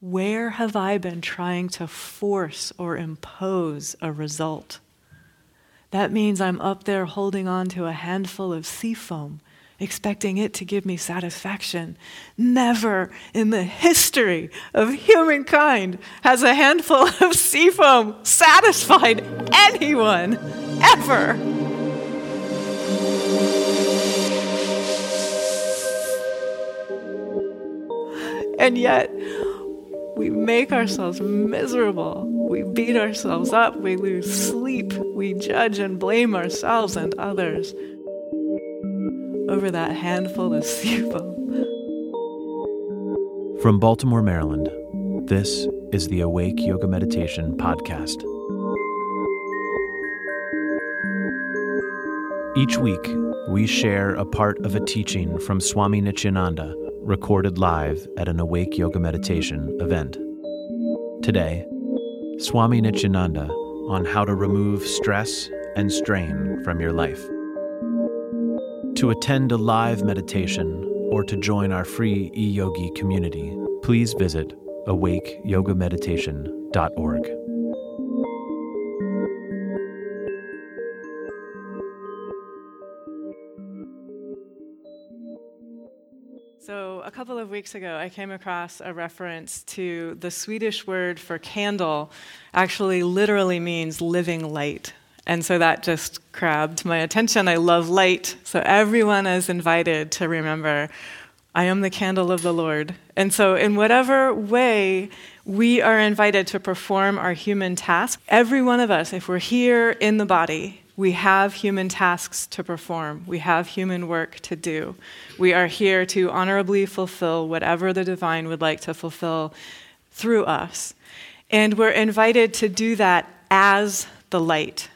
Where have I been trying to force or impose a result? That means I'm up there holding on to a handful of sea foam, expecting it to give me satisfaction. Never in the history of humankind has a handful of sea foam satisfied anyone, ever. And yet, we make ourselves miserable. We beat ourselves up. We lose sleep. We judge and blame ourselves and others over that handful of sebum. From Baltimore, Maryland, this is the Awake Yoga Meditation Podcast. Each week, we share a part of a teaching from Swami Nityananda recorded live at an Awake Yoga Meditation event. Today, Swami Nityananda on how to remove stress and strain from your life. To attend a live meditation or to join our free e-yogi community, please visit awakeyogameditation.org. So, a couple of weeks ago, I came across a reference to the Swedish word for candle, actually, literally means living light. And so that just grabbed my attention. I love light. So, everyone is invited to remember I am the candle of the Lord. And so, in whatever way we are invited to perform our human task, every one of us, if we're here in the body, we have human tasks to perform. We have human work to do. We are here to honorably fulfill whatever the divine would like to fulfill through us. And we're invited to do that as the light.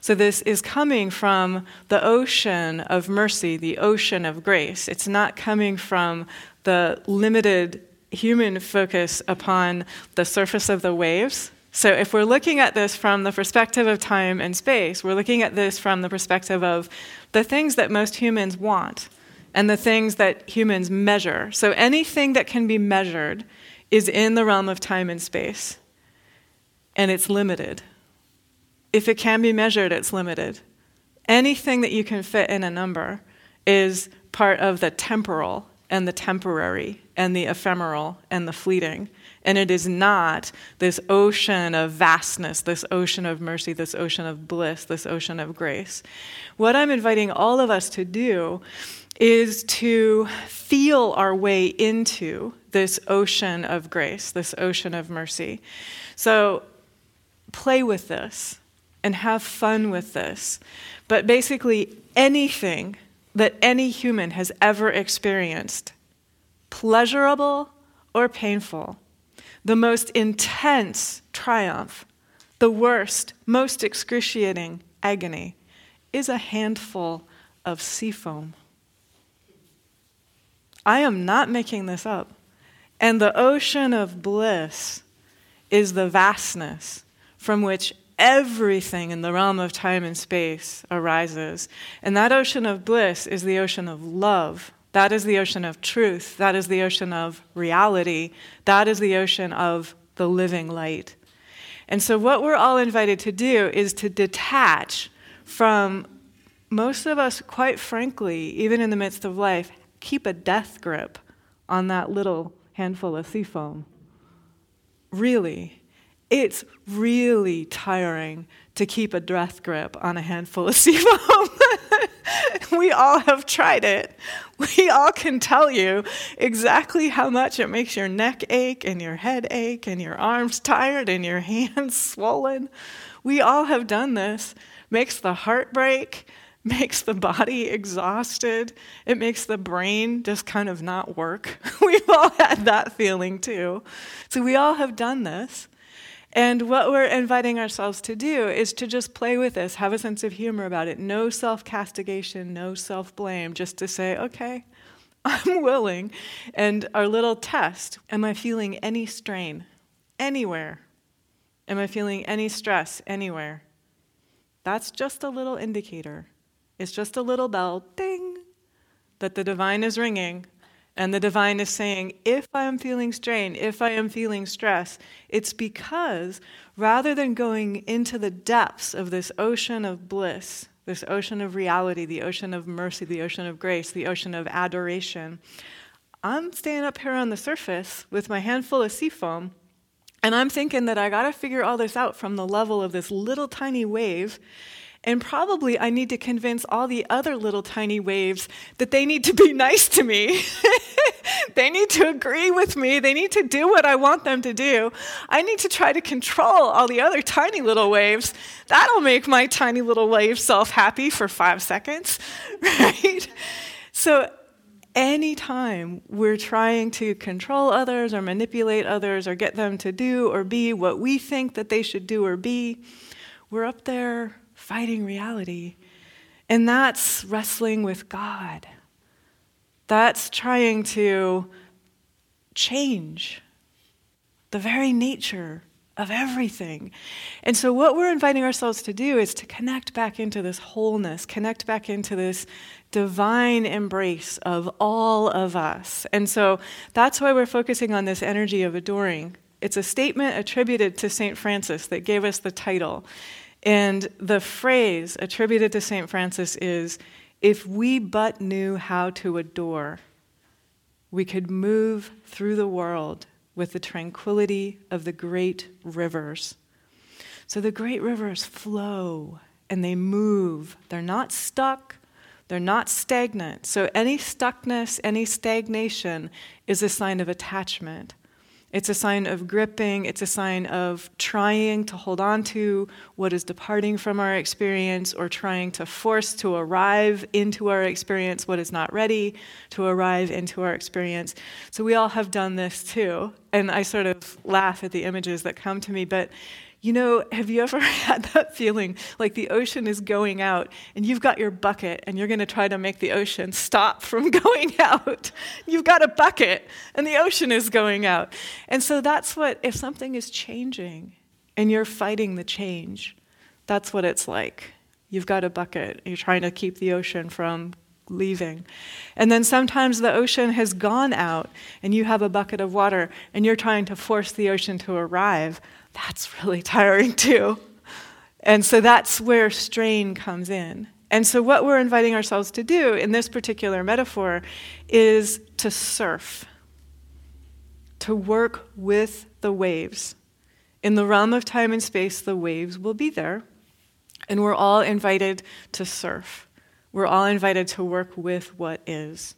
So, this is coming from the ocean of mercy, the ocean of grace. It's not coming from the limited human focus upon the surface of the waves so, if we're looking at this from the perspective of time and space, we're looking at this from the perspective of the things that most humans want and the things that humans measure. So, anything that can be measured is in the realm of time and space, and it's limited. If it can be measured, it's limited. Anything that you can fit in a number is part of the temporal and the temporary and the ephemeral and the fleeting. And it is not this ocean of vastness, this ocean of mercy, this ocean of bliss, this ocean of grace. What I'm inviting all of us to do is to feel our way into this ocean of grace, this ocean of mercy. So play with this and have fun with this. But basically, anything that any human has ever experienced, pleasurable or painful, the most intense triumph, the worst, most excruciating agony, is a handful of sea foam. I am not making this up. And the ocean of bliss is the vastness from which everything in the realm of time and space arises. And that ocean of bliss is the ocean of love. That is the ocean of truth. That is the ocean of reality. That is the ocean of the living light. And so, what we're all invited to do is to detach from most of us, quite frankly, even in the midst of life, keep a death grip on that little handful of sea foam. Really, it's really tiring to keep a death grip on a handful of sea we all have tried it. We all can tell you exactly how much it makes your neck ache and your head ache and your arms tired and your hands swollen. We all have done this. Makes the heart break, makes the body exhausted, it makes the brain just kind of not work. We've all had that feeling too. So we all have done this. And what we're inviting ourselves to do is to just play with this, have a sense of humor about it, no self castigation, no self blame, just to say, okay, I'm willing. And our little test am I feeling any strain anywhere? Am I feeling any stress anywhere? That's just a little indicator. It's just a little bell, ding, that the divine is ringing. And the divine is saying, if I am feeling strain, if I am feeling stress, it's because rather than going into the depths of this ocean of bliss, this ocean of reality, the ocean of mercy, the ocean of grace, the ocean of adoration, I'm staying up here on the surface with my handful of sea foam, and I'm thinking that I got to figure all this out from the level of this little tiny wave. And probably I need to convince all the other little tiny waves that they need to be nice to me. they need to agree with me. They need to do what I want them to do. I need to try to control all the other tiny little waves. That'll make my tiny little wave self happy for five seconds, right? So, anytime we're trying to control others or manipulate others or get them to do or be what we think that they should do or be, we're up there fighting reality. And that's wrestling with God. That's trying to change the very nature of everything. And so, what we're inviting ourselves to do is to connect back into this wholeness, connect back into this divine embrace of all of us. And so, that's why we're focusing on this energy of adoring. It's a statement attributed to St. Francis that gave us the title. And the phrase attributed to St. Francis is if we but knew how to adore, we could move through the world with the tranquility of the great rivers. So the great rivers flow and they move. They're not stuck, they're not stagnant. So any stuckness, any stagnation is a sign of attachment. It's a sign of gripping, it's a sign of trying to hold on to what is departing from our experience or trying to force to arrive into our experience what is not ready to arrive into our experience. So we all have done this too. And I sort of laugh at the images that come to me, but you know, have you ever had that feeling like the ocean is going out and you've got your bucket and you're going to try to make the ocean stop from going out? You've got a bucket and the ocean is going out. And so that's what, if something is changing and you're fighting the change, that's what it's like. You've got a bucket, you're trying to keep the ocean from leaving. And then sometimes the ocean has gone out and you have a bucket of water and you're trying to force the ocean to arrive that's really tiring too. And so that's where strain comes in. And so, what we're inviting ourselves to do in this particular metaphor is to surf, to work with the waves. In the realm of time and space, the waves will be there, and we're all invited to surf. We're all invited to work with what is.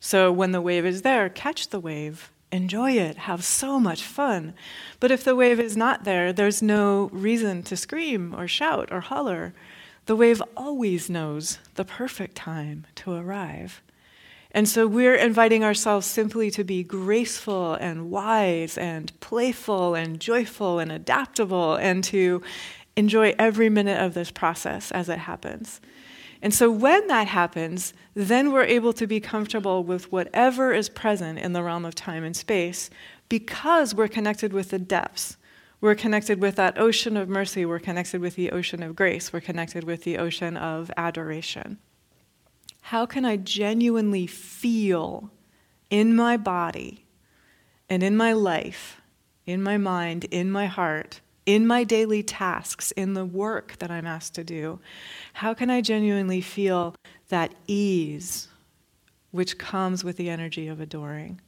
So, when the wave is there, catch the wave enjoy it, have so much fun. But if the wave is not there, there's no reason to scream or shout or holler. The wave always knows the perfect time to arrive. And so we're inviting ourselves simply to be graceful and wise and playful and joyful and adaptable and to enjoy every minute of this process as it happens. And so when that happens, then we're able to be comfortable with whatever is present in the realm of time and space because we're connected with the depths. We're connected with that ocean of mercy. We're connected with the ocean of grace. We're connected with the ocean of adoration. How can I genuinely feel in my body and in my life, in my mind, in my heart, in my daily tasks, in the work that I'm asked to do, how can I genuinely feel that ease which comes with the energy of adoring?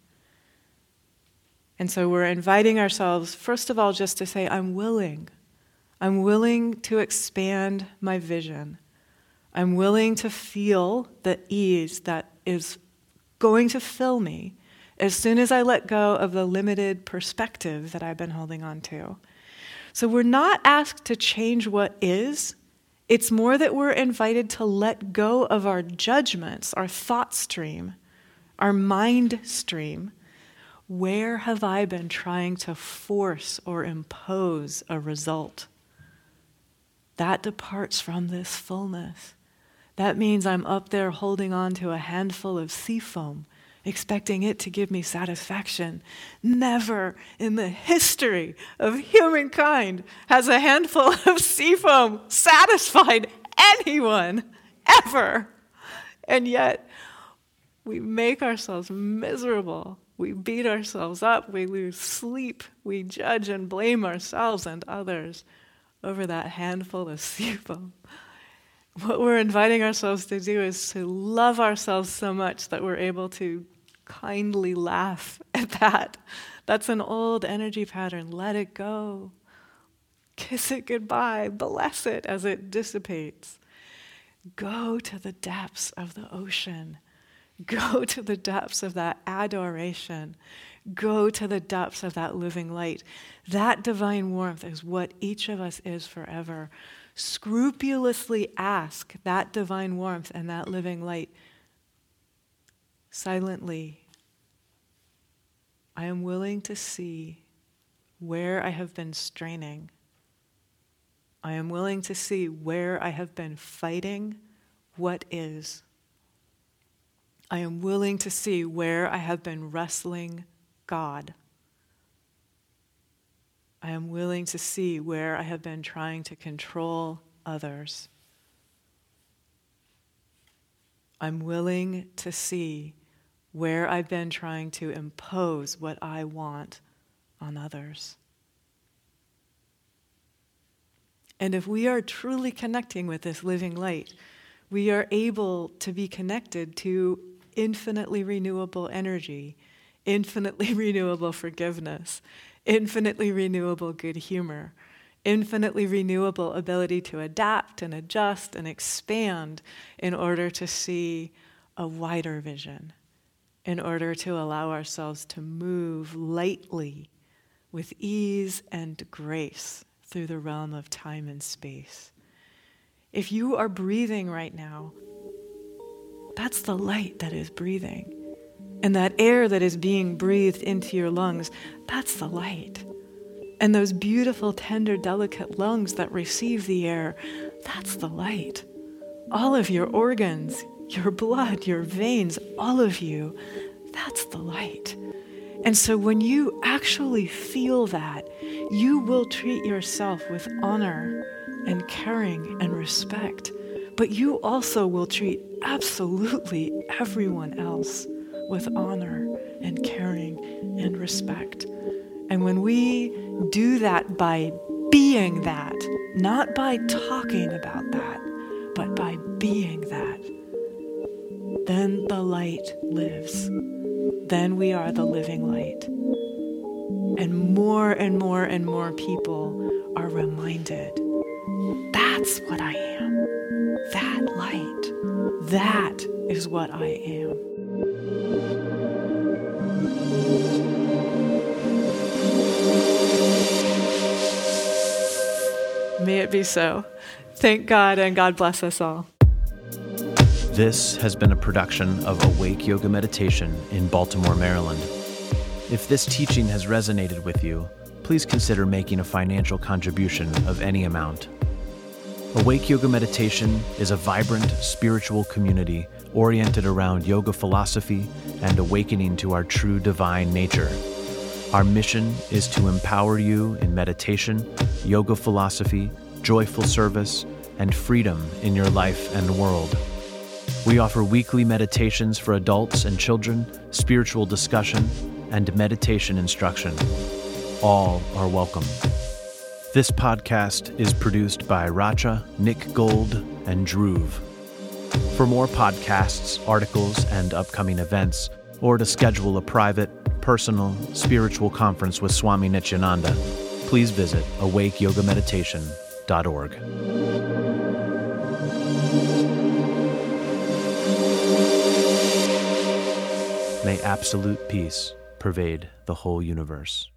And so we're inviting ourselves, first of all, just to say, I'm willing. I'm willing to expand my vision. I'm willing to feel the ease that is going to fill me as soon as I let go of the limited perspective that I've been holding on to. So we're not asked to change what is. It's more that we're invited to let go of our judgments, our thought stream, our mind stream. Where have I been trying to force or impose a result? That departs from this fullness. That means I'm up there holding on to a handful of sea foam expecting it to give me satisfaction. Never in the history of humankind has a handful of sea foam satisfied anyone, ever. And yet, We make ourselves miserable. We beat ourselves up. We lose sleep. We judge and blame ourselves and others over that handful of sebum. What we're inviting ourselves to do is to love ourselves so much that we're able to kindly laugh at that. That's an old energy pattern. Let it go. Kiss it goodbye. Bless it as it dissipates. Go to the depths of the ocean. Go to the depths of that adoration. Go to the depths of that living light. That divine warmth is what each of us is forever. Scrupulously ask that divine warmth and that living light silently. I am willing to see where I have been straining. I am willing to see where I have been fighting what is. I am willing to see where I have been wrestling God. I am willing to see where I have been trying to control others. I'm willing to see where I've been trying to impose what I want on others. And if we are truly connecting with this living light, we are able to be connected to infinitely renewable energy, infinitely renewable forgiveness, infinitely renewable good humor, infinitely renewable ability to adapt and adjust and expand in order to see a wider vision, in order to allow ourselves to move lightly with ease and grace through the realm of time and space. If you are breathing right now, that's the light that is breathing. And that air that is being breathed into your lungs, that's the light. And those beautiful, tender, delicate lungs that receive the air, that's the light. All of your organs, your blood, your veins, all of you, that's the light. And so when you actually feel that, you will treat yourself with honor and caring and respect. But you also will treat absolutely everyone else with honor and caring and respect. And when we do that by being that, not by talking about that, but by being that, then the light lives. Then we are the living light. And more and more and more people are reminded that's what I am. That light. That is what I am. May it be so. Thank God and God bless us all. This has been a production of Awake Yoga Meditation in Baltimore, Maryland. If this teaching has resonated with you, please consider making a financial contribution of any amount. Awake Yoga Meditation is a vibrant spiritual community oriented around yoga philosophy and awakening to our true divine nature. Our mission is to empower you in meditation, yoga philosophy, joyful service, and freedom in your life and world. We offer weekly meditations for adults and children, spiritual discussion, and meditation instruction. All are welcome. This podcast is produced by Racha, Nick Gold, and Dhruv. For more podcasts, articles, and upcoming events, or to schedule a private, personal, spiritual conference with Swami Nityananda, please visit awakeyogameditation.org. May absolute peace pervade the whole universe.